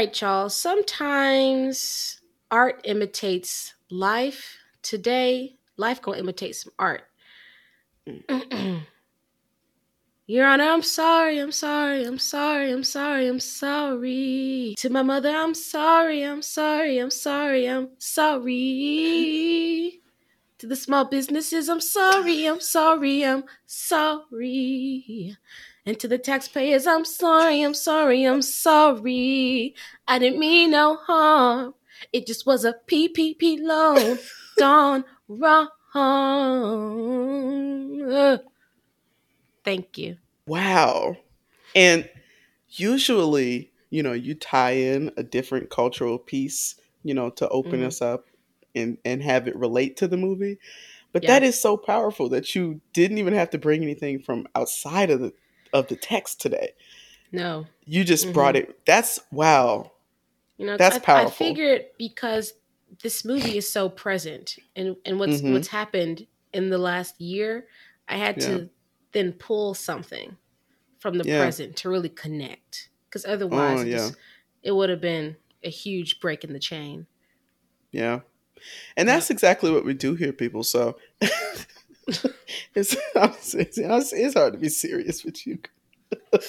right, y'all. Sometimes art imitates life. Today, life gonna imitate some art. Your Honor, I'm sorry, I'm sorry, I'm sorry, I'm sorry, I'm sorry. To my mother, I'm sorry, I'm sorry, I'm sorry, I'm sorry. To the small businesses, I'm sorry, I'm sorry, I'm sorry. And to the taxpayers, I'm sorry, I'm sorry, I'm sorry. I didn't mean no harm. It just was a PPP loan gone wrong. Thank you. Wow. And usually, you know, you tie in a different cultural piece, you know, to open Mhm. us up and and have it relate to the movie. But Yeah. that is so powerful that you didn't even have to bring anything from outside of the of the text today. No. You just brought it. That's wow. You know, That's I, I powerful. figured because this movie is so present and, and what's Mhm. what's happened in the last year, I had Yeah. to then pull something from the Yeah. present to really connect. Because otherwise Oh, it, yeah. just, it would have been a huge break in the chain. Yeah. And that's exactly what we do here, people. So it's, it's, it's hard to be serious with you.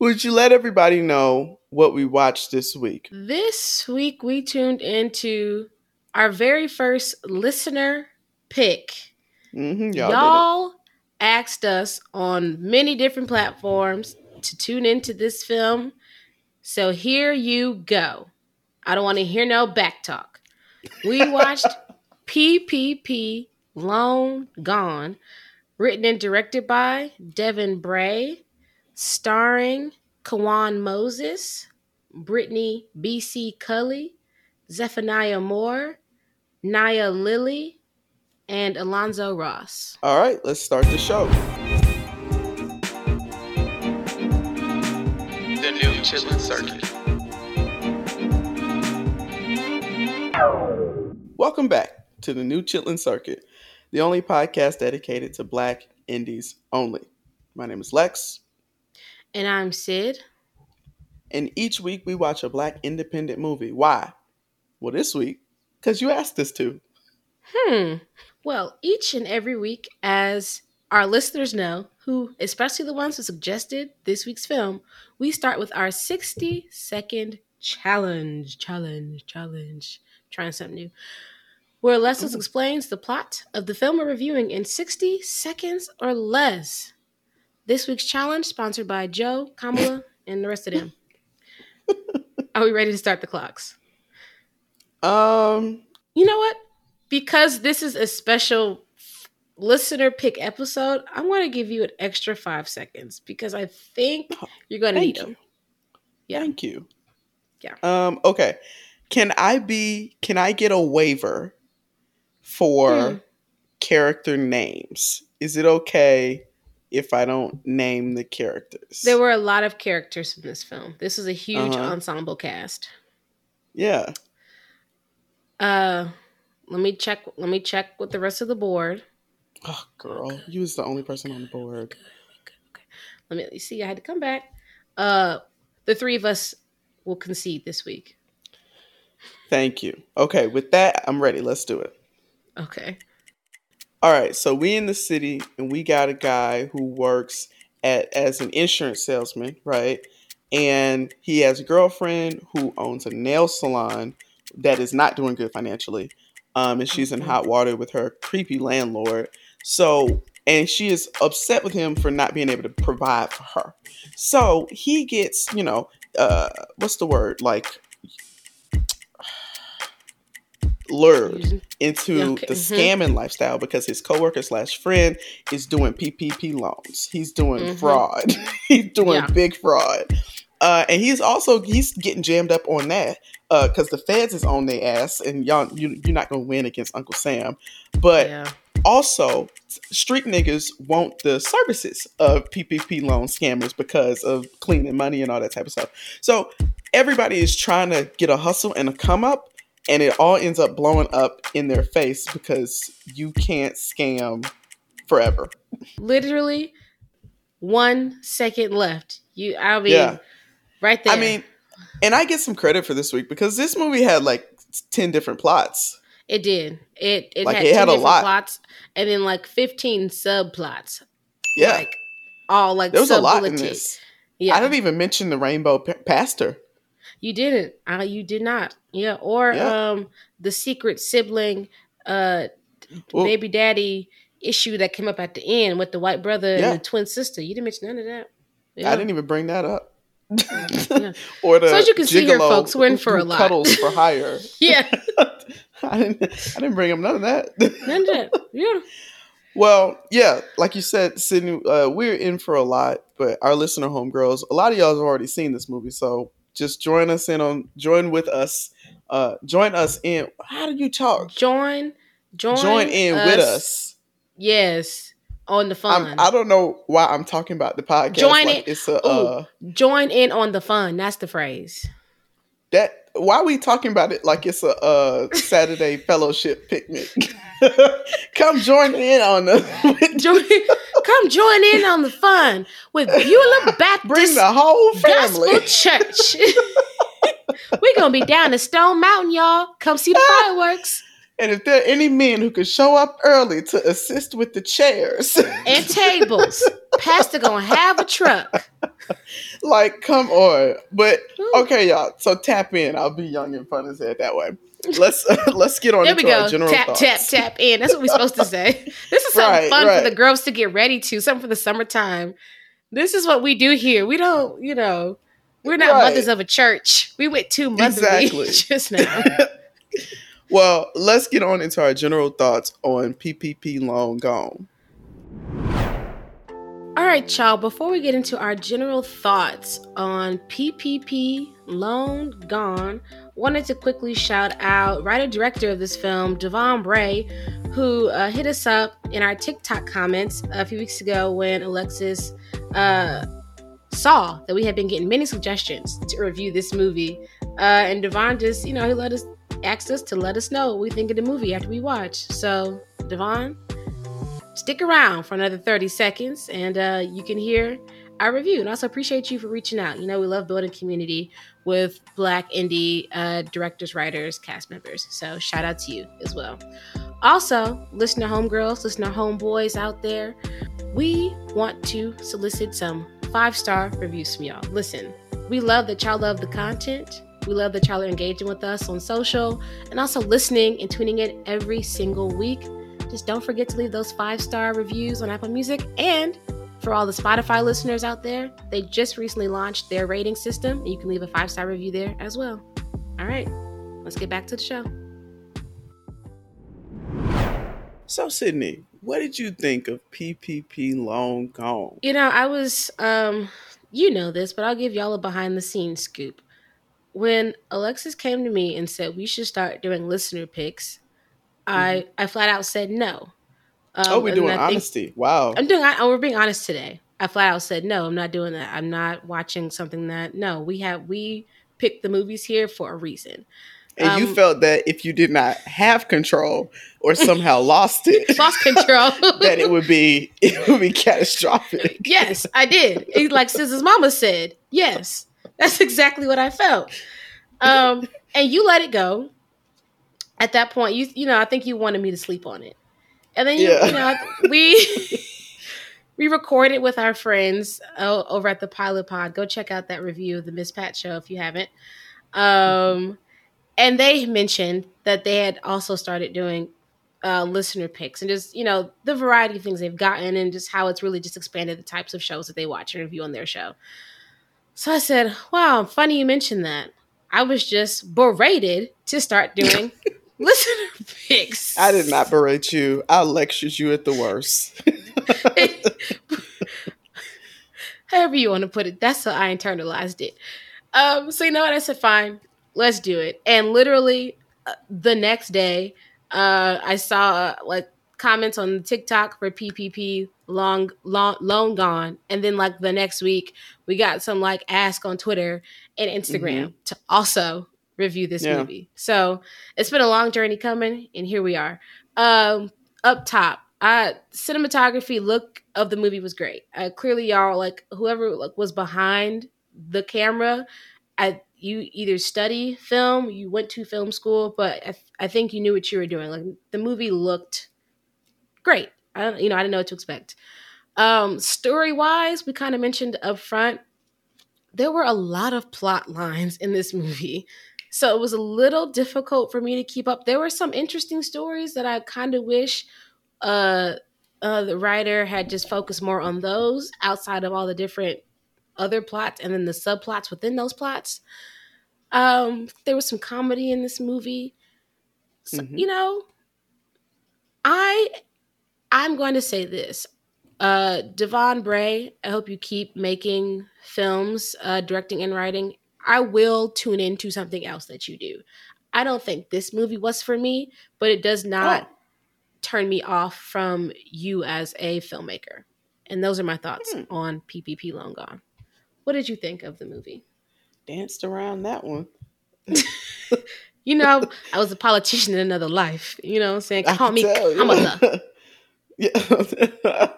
Would you let everybody know what we watched this week? This week we tuned into our very first listener pick. hmm Y'all, y'all, asked us on many different platforms to tune into this film. So here you go. I don't want to hear no back talk. We watched PPP Loan Gone, written and directed by Devin Bray, starring Kawan Moses, Brittany B.C. Cully, Zephaniah Moore, Naya Lilly, and Alonzo Ross. All right, let's start the show. The new Chitlin Circuit. Welcome back to the new Chitlin Circuit, the only podcast dedicated to Black indies only. My name is Lex, And I'm Syd. and each week we watch a Black independent movie. Why? Well, this week, because you asked us to. Hmm. Well, each and every week, as our listeners know, who, especially the ones who suggested this week's film, we start with our 60 second challenge. Challenge, challenge. Trying something new. Where Alexis Ooh. explains the plot of the film we're reviewing in 60 seconds or less. This week's challenge, sponsored by Joe, Kamala, and the rest of them. Are we ready to start the clocks? Um, You know what? Because this is a special listener pick episode, I'm going to give you an extra five seconds because I think you're going to need them. Yeah. Thank you. Yeah. Um, okay. Can I be can I get a waiver for Hmm. character names? Is it okay if I don't name the characters? There were a lot of characters in this film. This is a huge Uh-huh. ensemble cast. Yeah. Uh, let me check. Let me check with the rest of the board. Oh girl, you was the only person on the board. Let me let me see. I had to come back. Uh, the three of us will concede this week. Thank you. Okay, with that, I'm ready. Let's do it. Okay. All right, so we in the city and we got a guy who works at as an insurance salesman, right? And he has a girlfriend who owns a nail salon that is not doing good financially. Um, and she's in hot water with her creepy landlord. So, and she is upset with him for not being able to provide for her. So he gets, you know, uh, what's the word? Like lured into Okay, the mhm. scamming lifestyle because his coworker slash friend is doing PPP loans. He's doing Mhm. fraud. he's doing Yeah. big fraud. Uh, and he's also he's getting jammed up on that because the feds is on their ass, and y'all you, you're not gonna win against Uncle Sam. But yeah. also, street niggas want the services of PPP loan scammers because of cleaning money and all that type of stuff. So everybody is trying to get a hustle and a come up, and it all ends up blowing up in their face because you can't scam forever. Literally one second left. You, I mean, Yeah. right there. I mean, and I get some credit for this week because this movie had like ten different plots. It did. It it Like, had, it 10 had a different lot. plots and then like fifteen subplots. Yeah, Like all like there was a lot in this. Yeah. I didn't even mention the rainbow pa- pastor. You didn't. Uh, you did not. Yeah. Or Yeah. um the secret sibling uh Well, baby daddy issue that came up at the end with the white brother Yeah. and the twin sister. You didn't mention none of that. Yeah. I didn't even bring that up. Or the So as you can see here, folks, we're in for a lot. Cuddles for hire. yeah. I didn't. I didn't bring up none of that. None of that. Yeah. Well, yeah, like you said, Sydney, uh, we're in for a lot, but our listener homegirls, a lot of y'all have already seen this movie, so just join us in on, join with us, uh, join us in. How do you talk? Join. Join. Join in with us. Yes. On the fun. I'm, I don't know why I'm talking about the podcast. Join like it. It's a Ooh. uh, Join in on the fun. That's the phrase. that. Why are we talking about it like it's a uh, Saturday fellowship picnic? Come join in on the. Join, come join in on the fun with Beulah Baptist Bring the whole Gospel family. Church. We're gonna be down at Stone Mountain, y'all. Come see the ah. fireworks And if there are any men who could show up early to assist with the chairs, and tables. Pastor gonna have a truck. like, come on. But okay, y'all. So tap in. I'll be young and fun as head that way. Let's let's get on There we go. Tap, thoughts. tap, tap in. That's what we're supposed to say. This is something Right, fun right. for the girls to get ready to, something for the summertime. This is what we do here. We don't, you know, we're not Right. mothers of a church. We went too motherly Exactly. just now. Well, let's get on into our general thoughts on PPP Loan Gone. All right, y'all, before we get into our general thoughts on PPP Loan Gone, wanted to quickly shout out writer director of this film, Devon Bray, who uh, hit us up in our TikTok comments a few weeks ago when Alexis uh, saw that we had been getting many suggestions to review this movie. Uh, and Devon just, you know, he let us asked us to let us know what we think of the movie after we watch. So, Devon, stick around for another 30 seconds and uh, you can hear our review. And also appreciate you for reaching out. You know, we love building community with Black indie uh, directors, writers, cast members. So shout out to you as well. Also, listen listener homegirls, listener homeboys out there, we want to solicit some five star reviews from y'all. Listen, we love that y'all love the content. We love that y'all are engaging with us on social and also listening and tuning in every single week. Just don't forget to leave those five star reviews on Apple Music. And for all the Spotify listeners out there, they just recently launched their rating system, and you can leave a five star review there as well. All right, let's get back to the show. So, Sydney, what did you think of PPP Loan Gone? You know, I was, um, you know this, but I'll give y'all a behind the scenes scoop. When Alexis came to me and said we should start doing listener picks, I I flat out said no. Um, oh, we're doing think- honesty. Wow. I'm doing. I, we're being honest today. I flat out said no. I'm not doing that. I'm not watching something that. No, we have we picked the movies here for a reason. And you um, felt that if you did not have control or somehow lost it, Lost control. that it would be it would be catastrophic. yes, I did. It, like Scissor's mama said. Yes, that's exactly what I felt. Um, and you let it go. At that point, you you know, I think you wanted me to sleep on it, and then you, Yeah. you know we we recorded with our friends uh, over at the Pilot Pod. Go check out that review of the Miss Pat Show if you haven't. Um, and they mentioned that they had also started doing uh, listener picks and just you know the variety of things they've gotten and just how it's really just expanded the types of shows that they watch and review on their show. So I said, "Wow, funny you mentioned that." I was just berated to start doing listener picks. I did not berate you. I lectured you at the worst. However you want to put it, that's how I internalized it. Um, so you know what? I said, fine, let's do it. And literally uh, the next day, uh, I saw uh, like comments on TikTok for PPP long, long, long gone, and then like the next week, we got some like ask on Twitter and Instagram to also review this Yeah. movie. So it's been a long journey coming, and here we are. Um, up top, uh, cinematography look of the movie was great. Uh, clearly, y'all like whoever like was behind the camera. I you either study film, you went to film school, but I, I think you knew what you were doing. Like the movie looked great. I you know, I didn't know what to expect. Um, story wise, we kind of mentioned up front, there were a lot of plot lines in this movie. So it was a little difficult for me to keep up. There were some interesting stories that I kind of wish uh, uh, the writer had just focused more on those outside of all the different other plots and then the subplots within those plots. Um, there was some comedy in this movie. So, Mhm. You know, I I'm going to say this. Uh Devon Bray, I hope you keep making films, uh directing and writing. I will tune into something else that you do. I don't think this movie was for me, but it does not Oh. turn me off from you as a filmmaker. And those are my thoughts Hmm. on PPP Loan Gone. What did you think of the movie? Danced around that one. You know, I was a politician in another life. You know what I'm saying? Call me Kamala. yeah.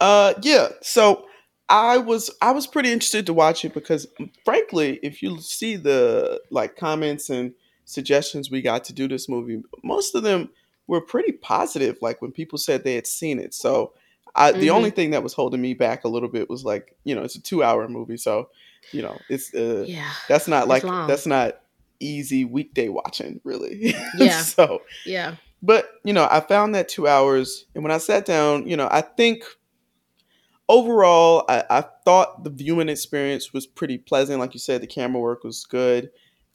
uh yeah. So I was I was pretty interested to watch it because frankly, if you see the like comments and suggestions we got to do this movie, most of them were pretty positive. Like when people said they had seen it. So I, the Mhm. only thing that was holding me back a little bit was like, you know, it's a two hour movie. So, you know, it's uh Yeah. that's not like that's not easy weekday watching, really. Yeah. so Yeah. but you know i found that two hours and when i sat down you know i think overall I, I thought the viewing experience was pretty pleasant like you said the camera work was good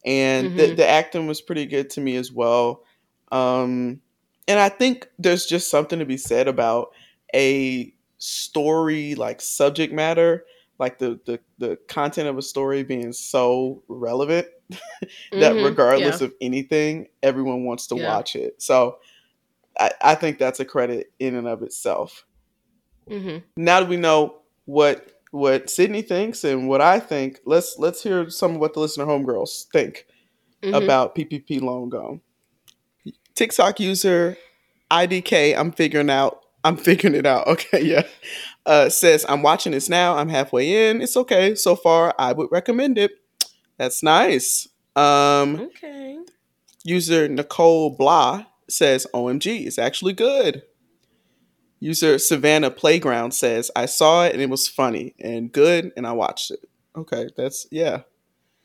and the, Mhm. the acting was pretty good to me as well um, and i think there's just something to be said about a story like subject matter like the, the the content of a story being so relevant that Mhm. regardless Yeah. of anything, everyone wants to Yeah. watch it. So I, I think that's a credit in and of itself. Mhm. Now that we know what what Sydney thinks and what I think, let's let's hear some of what the listener homegirls think Mhm. about PPP Loan Gone. TikTok user IDK, I'm figuring out. I'm figuring it out. Okay, yeah. Uh, says I'm watching this now. I'm halfway in. It's okay so far. I would recommend it. That's nice. Um, Okay. User Nicole Blah says, OMG, it's actually good. User Savannah Playground says, I saw it and it was funny and good and I watched it. Okay, that's, yeah.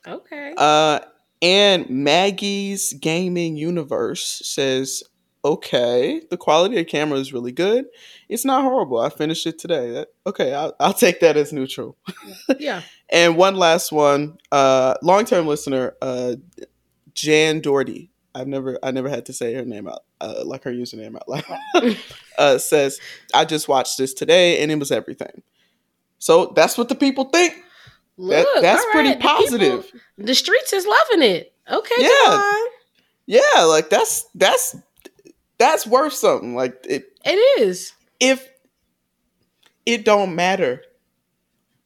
Okay. Uh, and Maggie's Gaming Universe says, okay, the quality of camera is really good. It's not horrible. I finished it today. That, okay, I'll, I'll take that as neutral. yeah. And one last one, uh, long term listener, uh, Jan Doherty. I've never, I never had to say her name out, uh, like her username out loud. uh, says, I just watched this today and it was everything. So that's what the people think. Look, that's all pretty right, the people- positive. The, streets is loving it. Okay. Yeah. Devon. Yeah, like that's that's that's worth something. Like it, It is. if it don't matter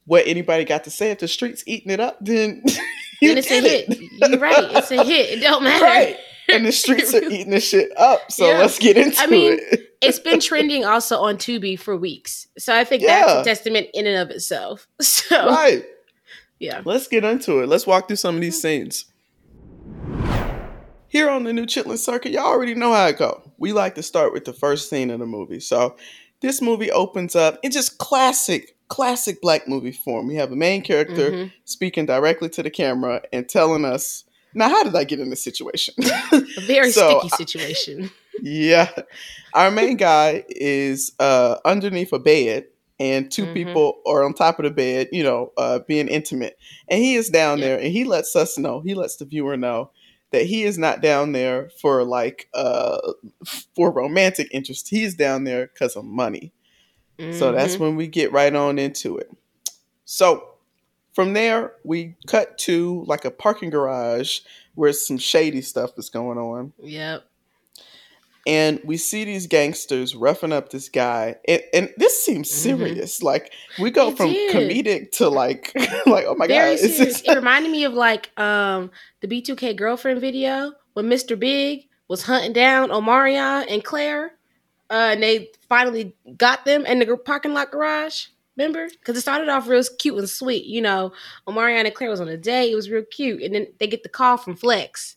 what anybody got to say, if the streets eating it up, then you and it's a hit. it. You're right. It's a hit. It don't matter. Right. and the streets are eating this shit up. So Yeah. let's get into I mean, it. it's been trending also on Tubi for weeks. So I think Yeah. that's a testament in and of itself. So Right. yeah. Let's get into it. Let's walk through some of these scenes. Here on the new Chitlin Circuit, y'all already know how it go. We like to start with the first scene of the movie. So this movie opens up in just classic, classic black movie form. We have a main character Mhm. speaking directly to the camera and telling us, now how did I get in this situation? A very So, sticky situation. yeah. Our main guy is uh, underneath a bed, and 2 Mhm. people are on top of the bed, you know, uh, being intimate. And he is down Yeah. there, and he lets us know, he lets the viewer know that he is not down there for like uh for romantic interest. He's down there because of money. So that's Mhm. when we get right on into it. So from there, we cut to like a parking garage where some shady stuff is going on Yep. and we see these gangsters roughing up this guy and, and this seems Mhm. serious like we go It from did. comedic to like like oh my very god is serious. it reminded me of like um the B2K girlfriend video when Mr. Big was hunting down Omarion and Claire. Uh, and they finally got them in the parking lot garage. Remember? Because it started off real cute and sweet. You know, Omarion and Claire was on a date. It was real cute. And then they get the call from Flex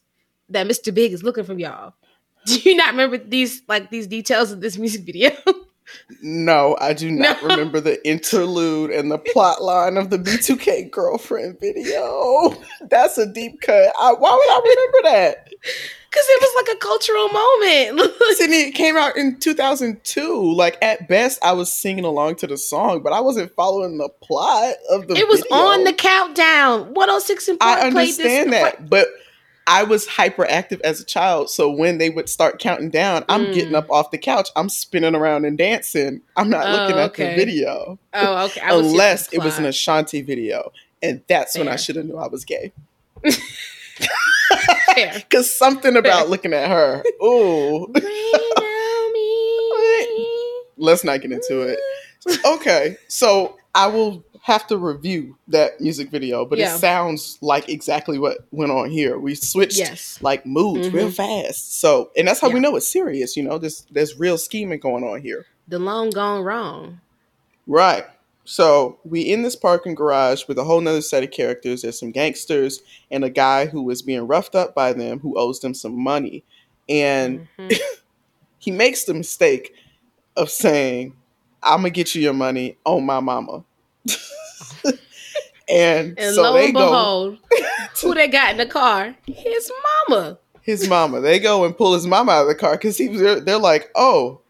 that Mr. Big is looking for y'all. Do you not remember these like these details of this music video? No, I do not No. remember the interlude and the plot line of the B2K girlfriend video. That's a deep cut. I, why would I remember that? Because it was like a cultural moment. Sydney, it came out in 2002. Like, at best, I was singing along to the song, but I wasn't following the plot of the it was video. on the countdown. 106 and I played this. understand that, but I was hyperactive as a child. So when they would start counting down, I'm Mm. getting up off the couch. I'm spinning around and dancing. I'm not Oh, looking at okay. the video. Oh, okay. I was here for unless it was an. Ashanti video. And that's when I should have knew I was gay. Because something about looking at her. Ooh. Me. Let's not get into it. Okay. So I will have to review that music video, but Yeah. it sounds like exactly what went on here. We switched Yes. like moods real Mhm. fast. So and that's how we know it's serious, you know, there's there's real scheming going on here. The long gone wrong. Right. So we in this parking garage with a whole nother set of characters. There's some gangsters and a guy who is being roughed up by them who owes them some money. And Mhm. he makes the mistake of saying, I'm gonna get you your money on my mama. And, And so lo they and go behold, who they got in the car? His mama. his mama. They go and pull his mama out of the car because he was they're, like, Oh,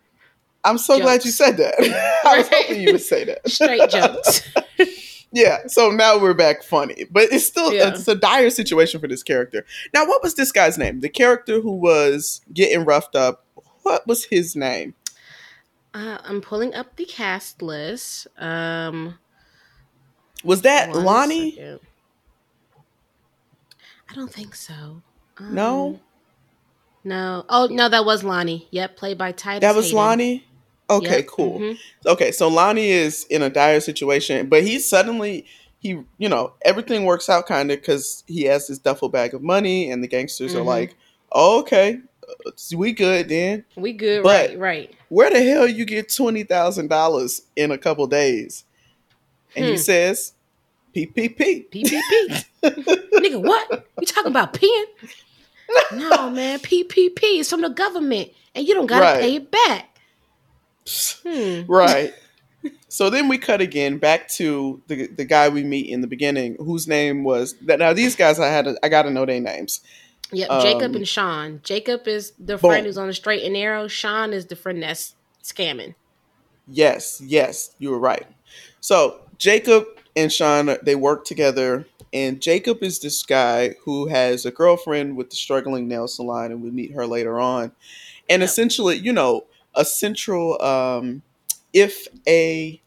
I'm so glad you said that. I was hoping you would say that. Straight jokes. Yeah, so now we're back funny, but it's still Yeah. it's a dire situation for this character. Now, what was this guy's name? The character who was getting roughed up. What was his name? Uh, I'm pulling up the cast list. Um, Was that one Lonnie? second. I don't think so. Um, No, No. Oh no, that was Lonnie. Yep, played by Titus. that was Hayden. Lonnie. Okay, Yep, cool. mhm. Okay, so Lonnie is in a dire situation, but he suddenly he you know everything works out kind of because he has this duffel bag of money, and the gangsters are Mhm. like, oh, "Okay, we good then." We good, But- right? Right. where the hell you get twenty thousand dollars in a couple days? And he Hmm. says, PPP. PPP. Nigga, what? You talking about peeing? No, man. PPP is from the government, and you don't gotta Right. pay it back. Hmm. right. So then we cut again back to the the guy we meet in the beginning, whose name was that. Now these guys, I had to, I got to know their names. Yep, Um, Jacob and Sean. Jacob is the Boom. friend who's on the straight and narrow. Sean is the friend that's scamming. Yes, yes, you were right. So Jacob and Sean, they work together, and Jacob is this guy who has a girlfriend with the struggling nail salon, and we meet her later on. And essentially, you know, a central, um, if a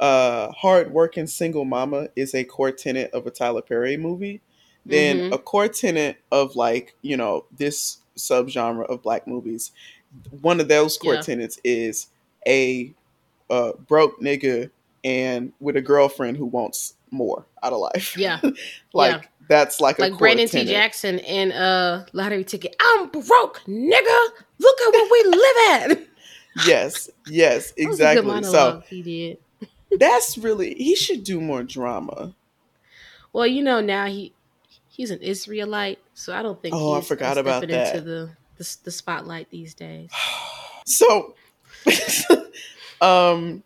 uh, hard-working single mama is a core tenant of a Tyler Perry movie, then Mhm. a core tenant of like you know this subgenre of black movies, one of those core Yeah. tenets is a uh, broke nigga and with a girlfriend who wants more out of life. Yeah, like that's like, a like Brandon T. Jackson in a lottery ticket. I'm broke, nigga. Look at what we live at. Yes, yes, That was a good exactly. So he did. that's really he should do more drama. Well, you know now he he's an Israelite, so I don't think. Oh, I he's, forgot about that. Into the, the the spotlight these days. So, um,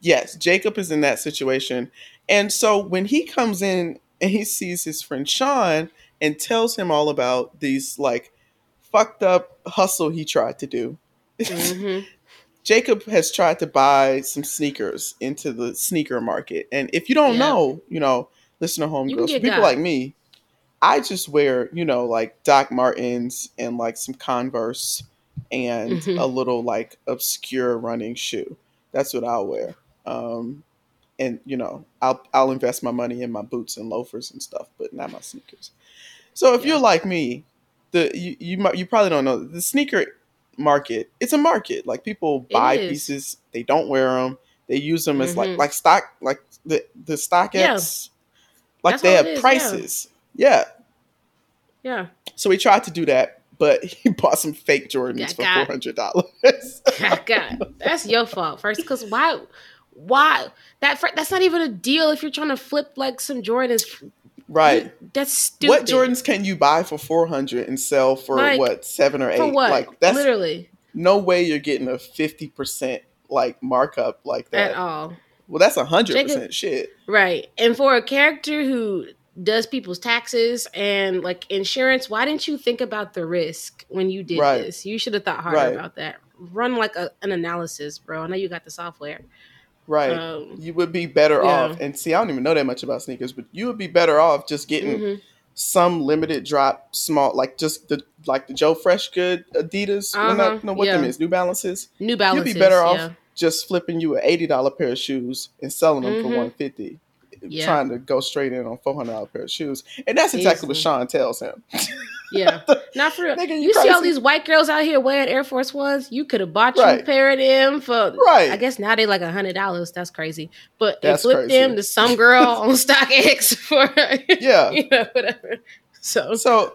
yes, Jacob is in that situation. And so when he comes in and he sees his friend Sean and tells him all about these like fucked up hustle he tried to do, hmm Jacob has tried to buy some sneakers into the sneaker market. And if you don't Yeah. know, you know, listen to homegirls, people like me, I just wear, you know, like Doc Martens and like some Converse and Mhm. a little like obscure running shoe. That's what I'll wear. Um, and you know, I'll I'll invest my money in my boots and loafers and stuff, but not my sneakers. So if Yeah. you're like me, the you you, you probably don't know the sneaker market. It's a market. Like people buy pieces, they don't wear them. They use them as like Mhm. like stock, like the the StockX. Yeah. Like That's they have is, yeah. prices. yeah. Yeah, So he tried to do that, but he bought some fake Jordans Got for four hundred dollars. God, that's your fault first. Because why? Why that that's not even a deal if you're trying to flip like some Jordans. Right. That's stupid. What Jordans can you buy for four hundred and sell for Like, what seven or eight? Like that's Literally no way you're getting a fifty percent like markup like that. at all. Well, that's a hundred percent shit. Right. And for a character who does people's taxes and like insurance, why didn't you think about the risk when you did Right. this? You should have thought harder Right. about that. Run like a, an analysis, bro. I know you got the software. Right. Um, you would be better yeah. off. And see, I don't even know that much about sneakers, but you would be better off just getting mhm. some limited drop, small, like just the like the Joe Fresh Good Adidas. Uh-huh, not- no, what them yeah. is? New Balances. New Balances. You'd be better off yeah. just flipping you an eighty dollar pair of shoes and selling them for Mhm. one fifty. Trying to go straight in on four hundred dollar pair of shoes, and that's exactly what Sean tells him. Yeah. Not for real. Nigga, you you see all these white girls out here wearing Air Force Ones? You could have bought you a pair of them for Right. I guess now they like a hundred dollars. That's crazy. But That's and flip crazy. them to some girl on StockX for Yeah. you know, whatever. So So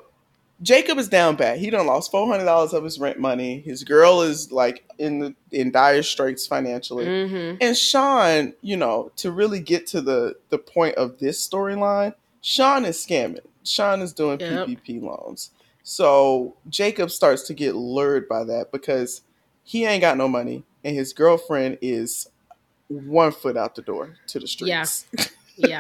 Jacob is down bad. He done lost four hundred dollars of his rent money. His girl is like in the in dire straits financially. mhm. And Sean, you know, to really get to the the point of this storyline, Sean is scamming. Sean is doing Yep. PPP loans. So Jacob starts to get lured by that because he ain't got no money and his girlfriend is one foot out the door to the streets. Yeah.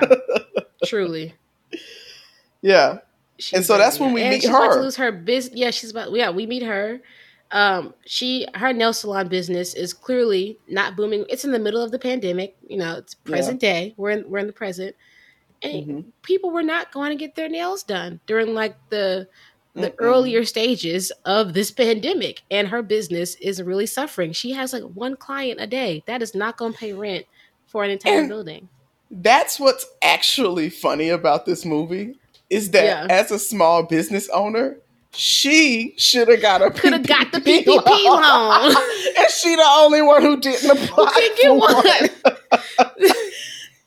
Truly. yeah. She's And so that's when we meet she's about her. to lose her business. Yeah, she's about. Yeah, we meet her. Um, she her nail salon business is clearly not booming. It's in the middle of the pandemic. You know, it's present day. We're in we're in the present, and Mhm. people were not going to get their nails done during like the the Mm-mm. earlier stages of this pandemic, and her business is really suffering. She has like one client a day. That is not going to pay rent for an entire And- building. That's what's actually funny about this movie is that Yeah. as a small business owner, she should have got a Coulda got the PPP PPP loan. and she the only one who didn't apply. didn't get one.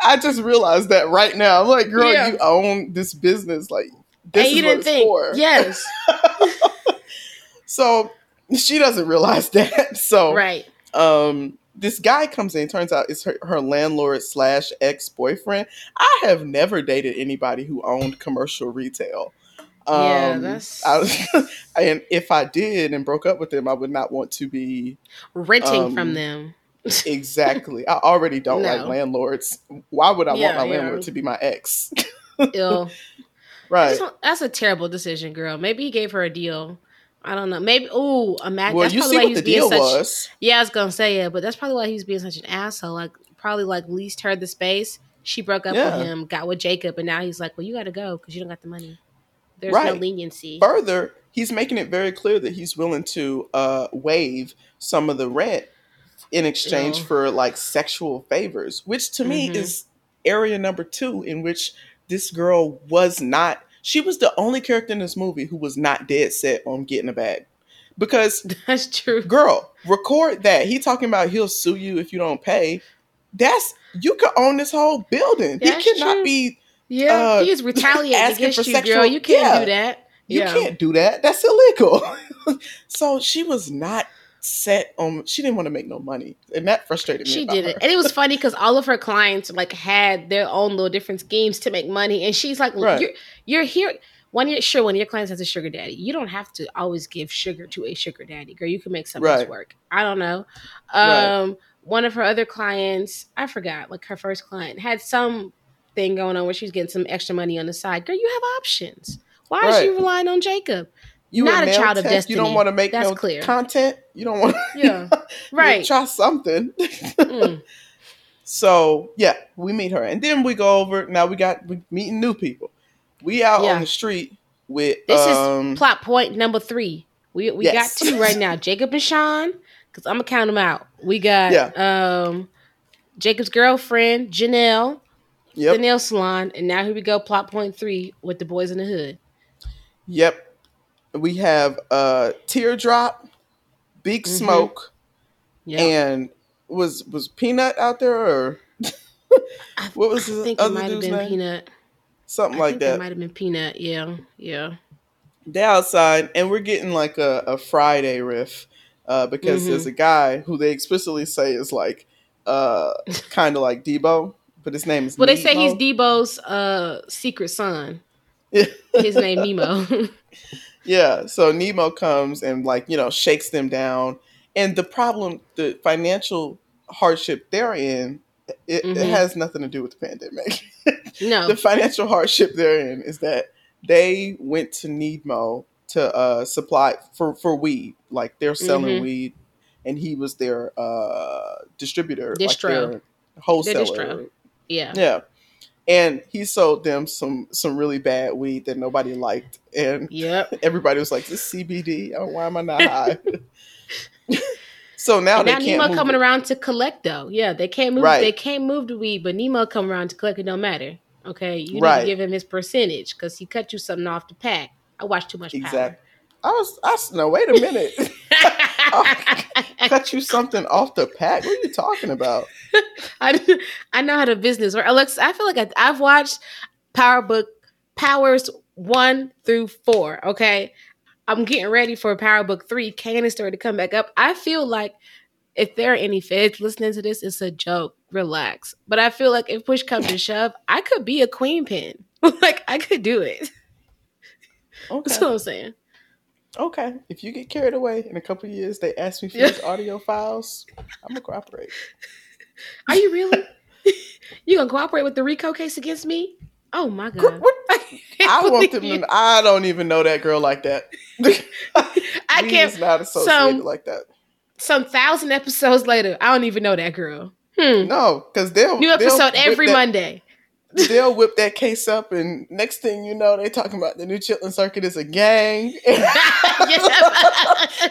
I just realized that right now. I'm like, girl, Yeah. you own this business. Like, this and is what didn't it's think, for. yes, So she doesn't realize that. So right. um this guy comes in turns out it's her, her landlord slash ex-boyfriend i have never dated anybody who owned commercial retail um, Yeah, that's- I was- and if i did and broke up with them i would not want to be renting Um, from them. Exactly i already don't like landlords why would i Yeah, want my yeah. landlord to be my ex Ill. Right That's a terrible decision, girl. Maybe he gave her a deal. I don't know. Maybe. Oh, imagine. well that's you see what the deal such. was Yeah, I was gonna say it, but that's probably why he was being such an asshole. Like, probably like leased her the space. She broke up Yeah. with him, got with Jacob, and now he's like, "Well, you got to go because you don't got the money. There's no leniency." further he's making it very clear that he's willing to uh waive some of the rent in exchange Yeah. for like sexual favors which to me Mhm. is area number two in which this girl was not she was the only character in this movie who was not dead set on getting a bag because That's true. girl record that he talking about he'll sue you if you don't pay that's you could own this whole building That's he cannot true. be Yeah, uh, he's retaliating against for you, girl. You can't Yeah. do that. You yeah. can't do that. That's illegal. so she was not set on. She didn't want to make no money, and that frustrated me. She did it, and it was funny because all of her clients like had their own little different schemes to make money, and she's like, Right. "You're you're here." When you're sure when your clients has a sugar daddy, you don't have to always give sugar to a sugar daddy, girl. You can make something else Right. work. I don't know. Right. Um, one of her other clients, I forgot, like her first client had some thing going on where she was getting some extra money on the side. Girl, you have options. Why is she relying on Jacob? You not a child of tech, You don't want to make That's no clear. content. You don't want. Yeah, right. Try something. Mm. so yeah, we meet her, and then we go over. Now we got we meeting new people. We out Yeah. on the street with This um, is plot point number three. We we Yes. got two right now. Jacob and Sean, because I'm gonna count them out. We got um Jacob's girlfriend, Janelle, the nail salon, and now here we go, plot point three with the boys in the hood. yep. We have uh teardrop, big Mhm. smoke. Yeah. And was was Peanut out there or what was I think it might have been name? Peanut. Something I like think it that. might have been Peanut. Yeah, yeah. They're outside and we're getting like a, a Friday riff uh, because Mhm. there's a guy who they explicitly say is like uh, kind of like Debo, but his name is. Well, they say he's Debo's uh, secret son. Yeah. His name Nemo. Yeah, so Nemo comes and like you know shakes them down, and the problem, the financial hardship they're in, it, Mhm. it has nothing to do with the pandemic. no. the financial hardship they're in is that they went to Nemo to uh, supply for for weed, like they're selling Mhm. weed, and he was their uh, distributor, Distro. like their wholesaler. distro. Yeah. Yeah. And he sold them some some really bad weed that nobody liked, and Yep. everybody was like, "This CBD. Oh, why am I not high?" so now And they now can't Nemo move coming it. around to collect though. Yeah, they can't move. Right. They can't move the weed, but Nemo come around to collect. It don't matter. Okay, you need Right. to give him his percentage because he cut you something off the pack. I watched too much Power. Exactly. I was. I no. Wait a minute. Oh, Cut you something off the pack? What are you talking about? I I know how to business work. Alex, I feel like I, I've watched Power Book Powers one through four. Okay, I'm getting ready for Power Book three. Kanan started to come back up. I feel like if there are any feds listening to this, it's a joke. Relax. But I feel like if push comes to shove, I could be a queen pin. like I could do it. That's Okay. what I'm saying. Okay. If you get carried away in a couple of years, they ask me for Yeah. these audio files. I'm gonna cooperate. Are you really? you gonna cooperate with the RICO case against me? Oh my god! can't I want them. To, I don't even know that girl like that. I can't. not associated some- like that. Some thousand episodes later, I don't even know that girl. Hmm. No, because they'll New they'll episode whip every Monday. They'll whip that case up, and next thing you know, they're talking about the new Chitlin Circuit is a gang, and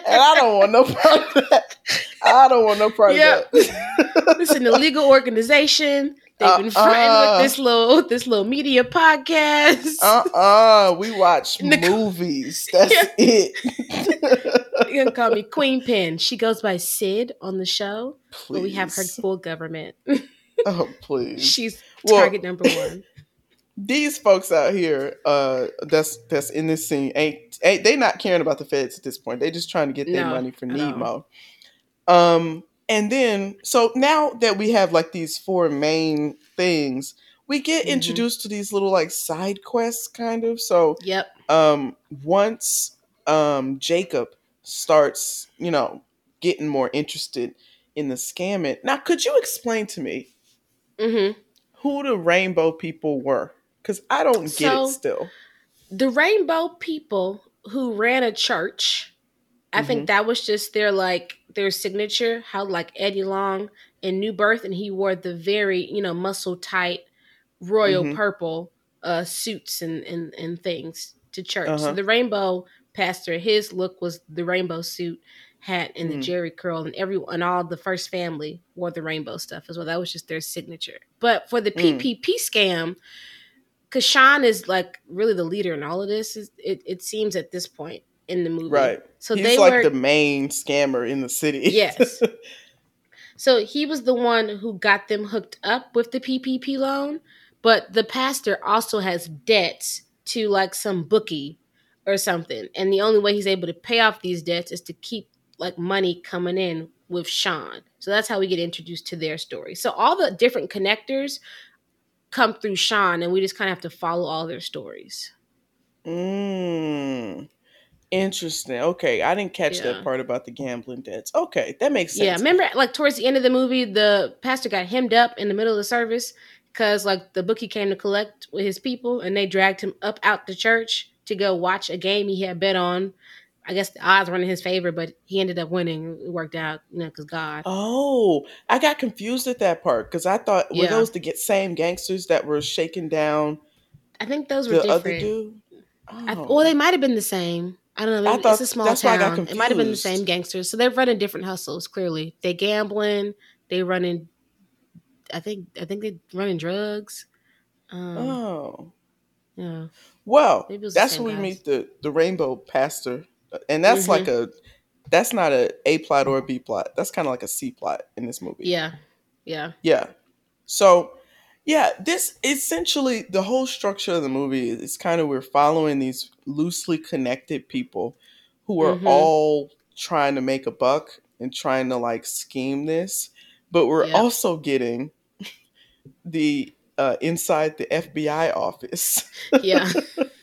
I don't want no part of that. I don't want no part Yep. of that. It's an illegal organization. They've been fronting Uh-uh. with this little this little media podcast. Uh uh we watch Nicole- movies. That's Yeah. it. You're gonna call me Queen Pin. She goes by Syd on the show, but we have her Please. full government. Oh please. She's Well- target number one. These folks out here, uh, that's that's in this scene, ain't, ain't they not caring about the feds at this point? They just trying to get their No, money for. Nemo. Um, and then so now that we have like these four main things, we get Mhm. introduced to these little like side quests, kind of. So Yep. um once um Jacob starts, you know, getting more interested in the scamming. Now, could you explain to me hmm who the rainbow people were? Because I don't get So- it still. the rainbow people who ran a church i Mm-hmm. think that was just their like their signature how like eddie long in new birth and he wore the very you know muscle tight royal Mhm. purple uh suits and and, and things to church so Uh-huh. the rainbow pastor his look was the rainbow suit hat and the Mm. jheri curl and everyone all the first family wore the rainbow stuff as well that was just their signature but for the Mm. ppp scam because Sean is like really the leader in all of this. It, it seems at this point in the movie, Right. So He's they like were the main scammer in the city. Yes. so he was the one who got them hooked up with the PPP loan, but the pastor also has debts to like some bookie or something, and the only way he's able to pay off these debts is to keep like money coming in with Sean. So that's how we get introduced to their story. So all the different connectors come through Sean, and we just kind of have to follow all their stories. Mm. Interesting. Okay, I didn't catch Yeah. that part about the gambling debts. Okay, that makes sense. Yeah, remember like towards the end of the movie, the pastor got hemmed up in the middle of the service because like the bookie came to collect with his people, and they dragged him up out the church to go watch a game he had bet on. I guess the odds were in his favor, but he ended up winning. It worked out, you know, because God. Oh, I got confused at that part because I thought were Yeah. those the same gangsters that were shaking down I think those were the different. other dude? I, Oh. well, they might have been the same. I don't know. I thought- it's a small that's why I got town. It might have been the same gangsters. So they're running different hustles. Clearly, they gambling. They running. I think. I think they running drugs. Um, oh. Yeah. Well, Maybe it was the that's when we meet the the rainbow pastor, and that's Mhm. like a that's not a A plot or a B plot. That's kind of like a C plot in this movie. Yeah. Yeah. Yeah. So, yeah, this essentially the whole structure of the movie is kind of we're following these loosely connected people who are Mhm. all trying to make a buck and trying to like scheme this. but we're also getting the uh, inside the FBI office Yeah.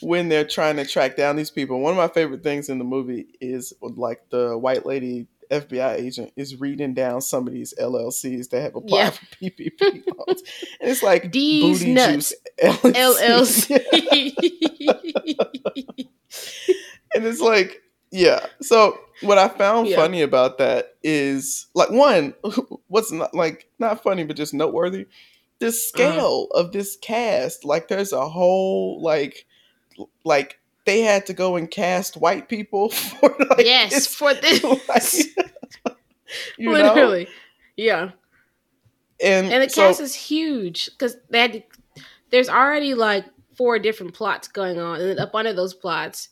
when they're trying to track down these people. One of my favorite things in the movie is like the white lady FBI agent is reading down some of these LLCs that have applied Yeah. for PPP loans. And it's like These Booty nuts. Juice LLC. LLC. and it's like, yeah. So what I found Yeah. funny about that is like one, what's not like not funny but just noteworthy. The uh-huh. scale of this cast, like there's a whole like like they had to go and cast white people for like yes, this, for this. like, you know? Literally. Yeah. And, And the so, cast is huge because they had to, there's already like four different plots going on, and then up under those plots,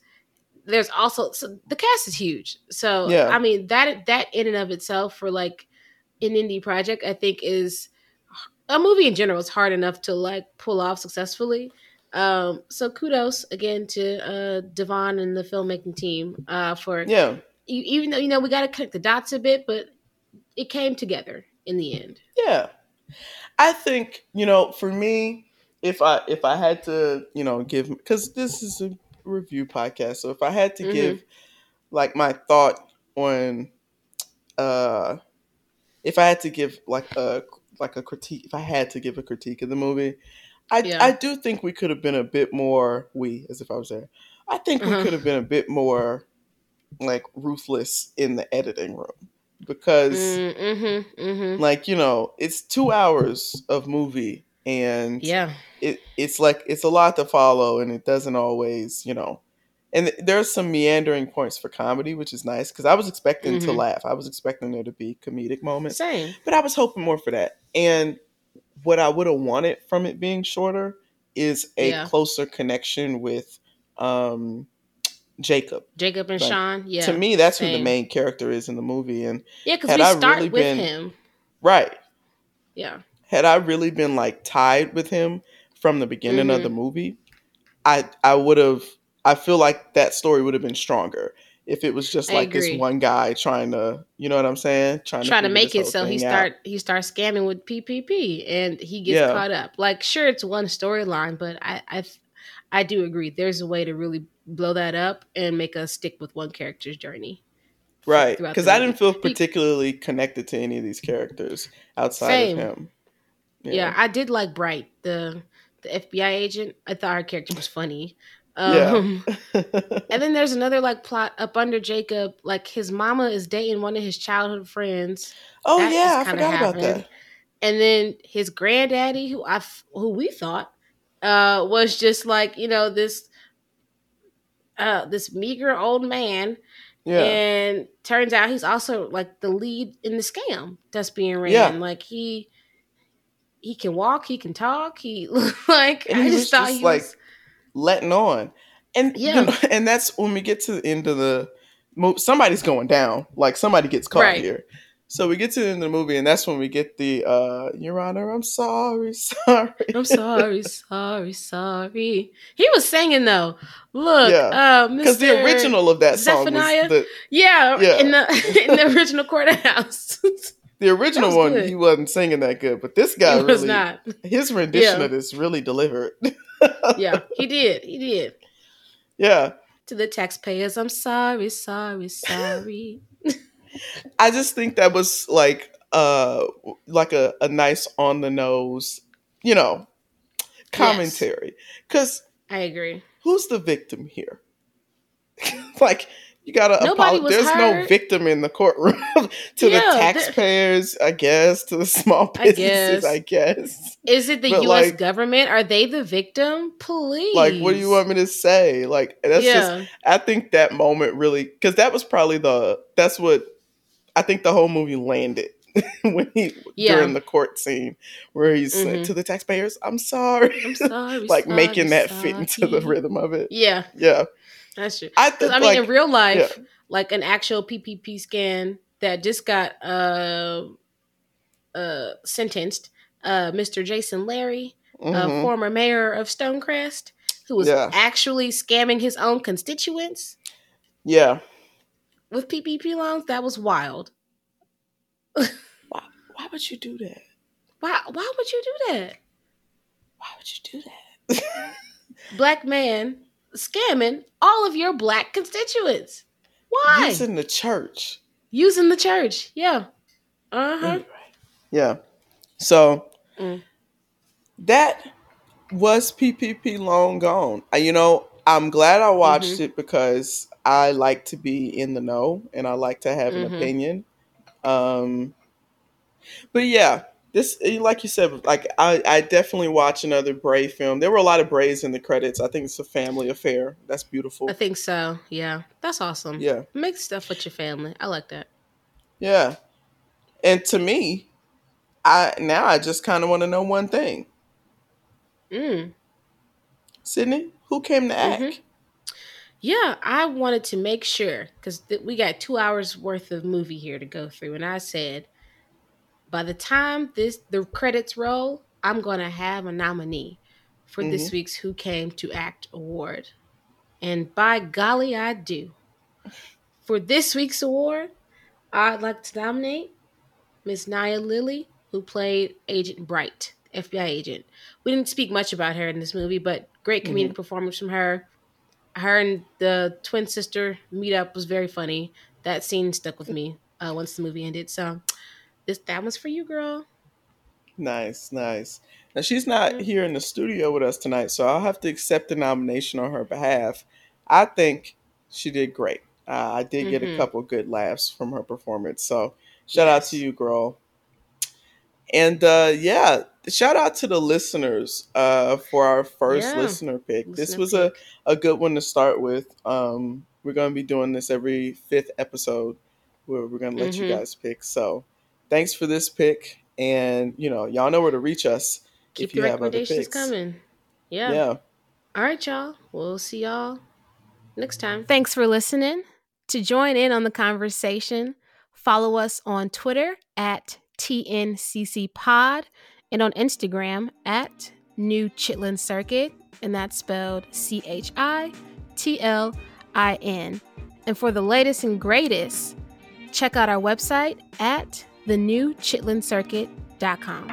there's also so the cast is huge. So Yeah. I mean that that in and of itself for like an indie project, I think is a movie in general is hard enough to like pull off successfully. Um, so kudos again to uh, Devon and the filmmaking team uh, for yeah. even though you know we got to connect the dots a bit, but it came together in the end. Yeah. I think, you know, for me, if I if I had to, you know, give cuz this is a review podcast, so if I had to Mhm. give like my thought on uh if I had to give like a like a critique, if I had to give a critique of the movie, I Yeah. I do think we could have been a bit more we as if I was there. I think we Uh-huh. could have been a bit more like ruthless in the editing room because Mm-hmm, mm-hmm. like you know it's two hours of movie and Yeah. it, it's like it's a lot to follow and it doesn't always you know and th- there's some meandering points for comedy which is nice because i was expecting to Mhm. laugh i was expecting there to be comedic moments Same. but i was hoping more for that and what i would have wanted from it being shorter is a Yeah. closer connection with um jacob Jacob and Like, Sean. Yeah. to me that's who the main character is in the movie and yeah, because we I start really with been- him. right Yeah. had I really been like tied with him from the beginning of Mhm. the movie, I I would have I feel like that story would have been stronger if it was just like this one guy trying to, you know what I'm saying? Trying Trying to figure make it so he thing out. start he starts scamming with PPP and he gets Yeah. caught up. Like, sure, it's one storyline, but I I I do agree. There's a way to really blow that up and make us stick with one character's journey. Right. Because I didn't feel particularly connected to any of these characters outside Same. of him. Yeah. I did like Bright, the the FBI agent. I thought her character was funny. Yeah. Um, And then there's another like plot up under Jacob. Like his mama is dating one of his childhood friends, oh that yeah, I forgot about that. and then his granddaddy, who I who we thought uh, was just like you know this uh, this meager old man, Yeah. and turns out he's also like the lead in the scam that's being ran. Yeah. Like he he can walk, he can talk, he like And I he just thought just, he like, was letting on. And Yeah. you know, and that's when we get to the end of the movie. Somebody's going down. Like somebody gets caught Right. here. So we get to the end of the movie, and that's when we get the uh Your Honor, I'm sorry, sorry. I'm sorry, sorry, sorry. He was singing though. Look, Yeah. uh, Because the original of that song was the, yeah, Yeah. in the in the original courthouse. The original one. good. He wasn't singing that good, but this guy he was really not. his rendition Yeah. of this really delivered. Yeah, he did. He did. yeah, To the taxpayers, I'm sorry, sorry, sorry. I just think that was like uh like a, a nice on the nose, you know, commentary. Because I agree. who's the victim here? like you gotta Nobody apologize. There's no victim in the courtroom to Yeah, the taxpayers, I guess, to the small I businesses, guess. I guess. Is it the But, U.S. like- government? Are they the victim? Please. Like, what do you want me to say? Like, that's just I think that moment really because that was probably the that's what I think the whole movie landed when he Yeah. during the court scene where he's Mhm. like, to the taxpayers, I'm sorry, I'm sorry. like sorry, making that fit into the rhythm of it. Yeah, Yeah, that's true. I think I mean, like in real life, like an actual PPP scan that just got uh, uh, sentenced, uh, Mr. Jason Lary, a mhm. former mayor of Stonecrest, who was Yeah. actually scamming his own constituents yeah. with PPP loans. That was wild. why, Why would you do that? Why? Why would you do that? Why would you do that? Black man scamming all of your black constituents. Why? Using the church. Using the church. Yeah. Uh huh. Anyway, yeah. So Mm. that was PPP Loan Gone. You know, I'm glad I watched Mhm. it because I like to be in the know and I like to have an Mhm. opinion. Um, but yeah, this eh, like you said, like I, I definitely watch another Bray film. There were a lot of Brays in the credits. I think it's a family affair. That's beautiful. I think so. Yeah. That's awesome. Yeah. Make stuff with your family. I like that. Yeah. And to me, I now I just kind of want to know one thing. Mm. Sydney, who came to act? Mhm. Yeah, I wanted to make sure because th- we got two hours worth of movie here to go through, and I said, by the time this the credits roll, I'm gonna have a nominee for this week's Who Came to Act award, and by golly, I do. For this week's award, I'd like to nominate Miss Nia Lilly, who played Agent Bright, FBI agent. We didn't speak much about her in this movie, but great comedic performance from her. Her and the twin sister meet up was very funny. That scene stuck with me uh, once the movie ended. So this that was for you, girl. Nice, nice. Now she's not here in the studio with us tonight, so I'll have to accept the nomination on her behalf. I think she did great. Uh, I did get a Mhm. couple good laughs from her performance, so shout out to you, girl. And uh, yeah, shout out to the listeners uh, for our first Yeah, listener pick. this listener was a, a good one to start with. Um, we're going to be doing this every fifth episode where we're going to let you Mhm. guys pick. So thanks for this pick. And, you know, y'all know where to reach us Keep if you the have other recommendations picks. coming. Yeah. Yeah. All right, y'all. We'll see y'all next time. Thanks for listening. To join in on the conversation, follow us on Twitter at TNCC Pod and on Instagram at New Chitlin Circuit, and that's spelled C H I T L I N. And for the latest and greatest, check out our website at thenewchitlincircuit.com.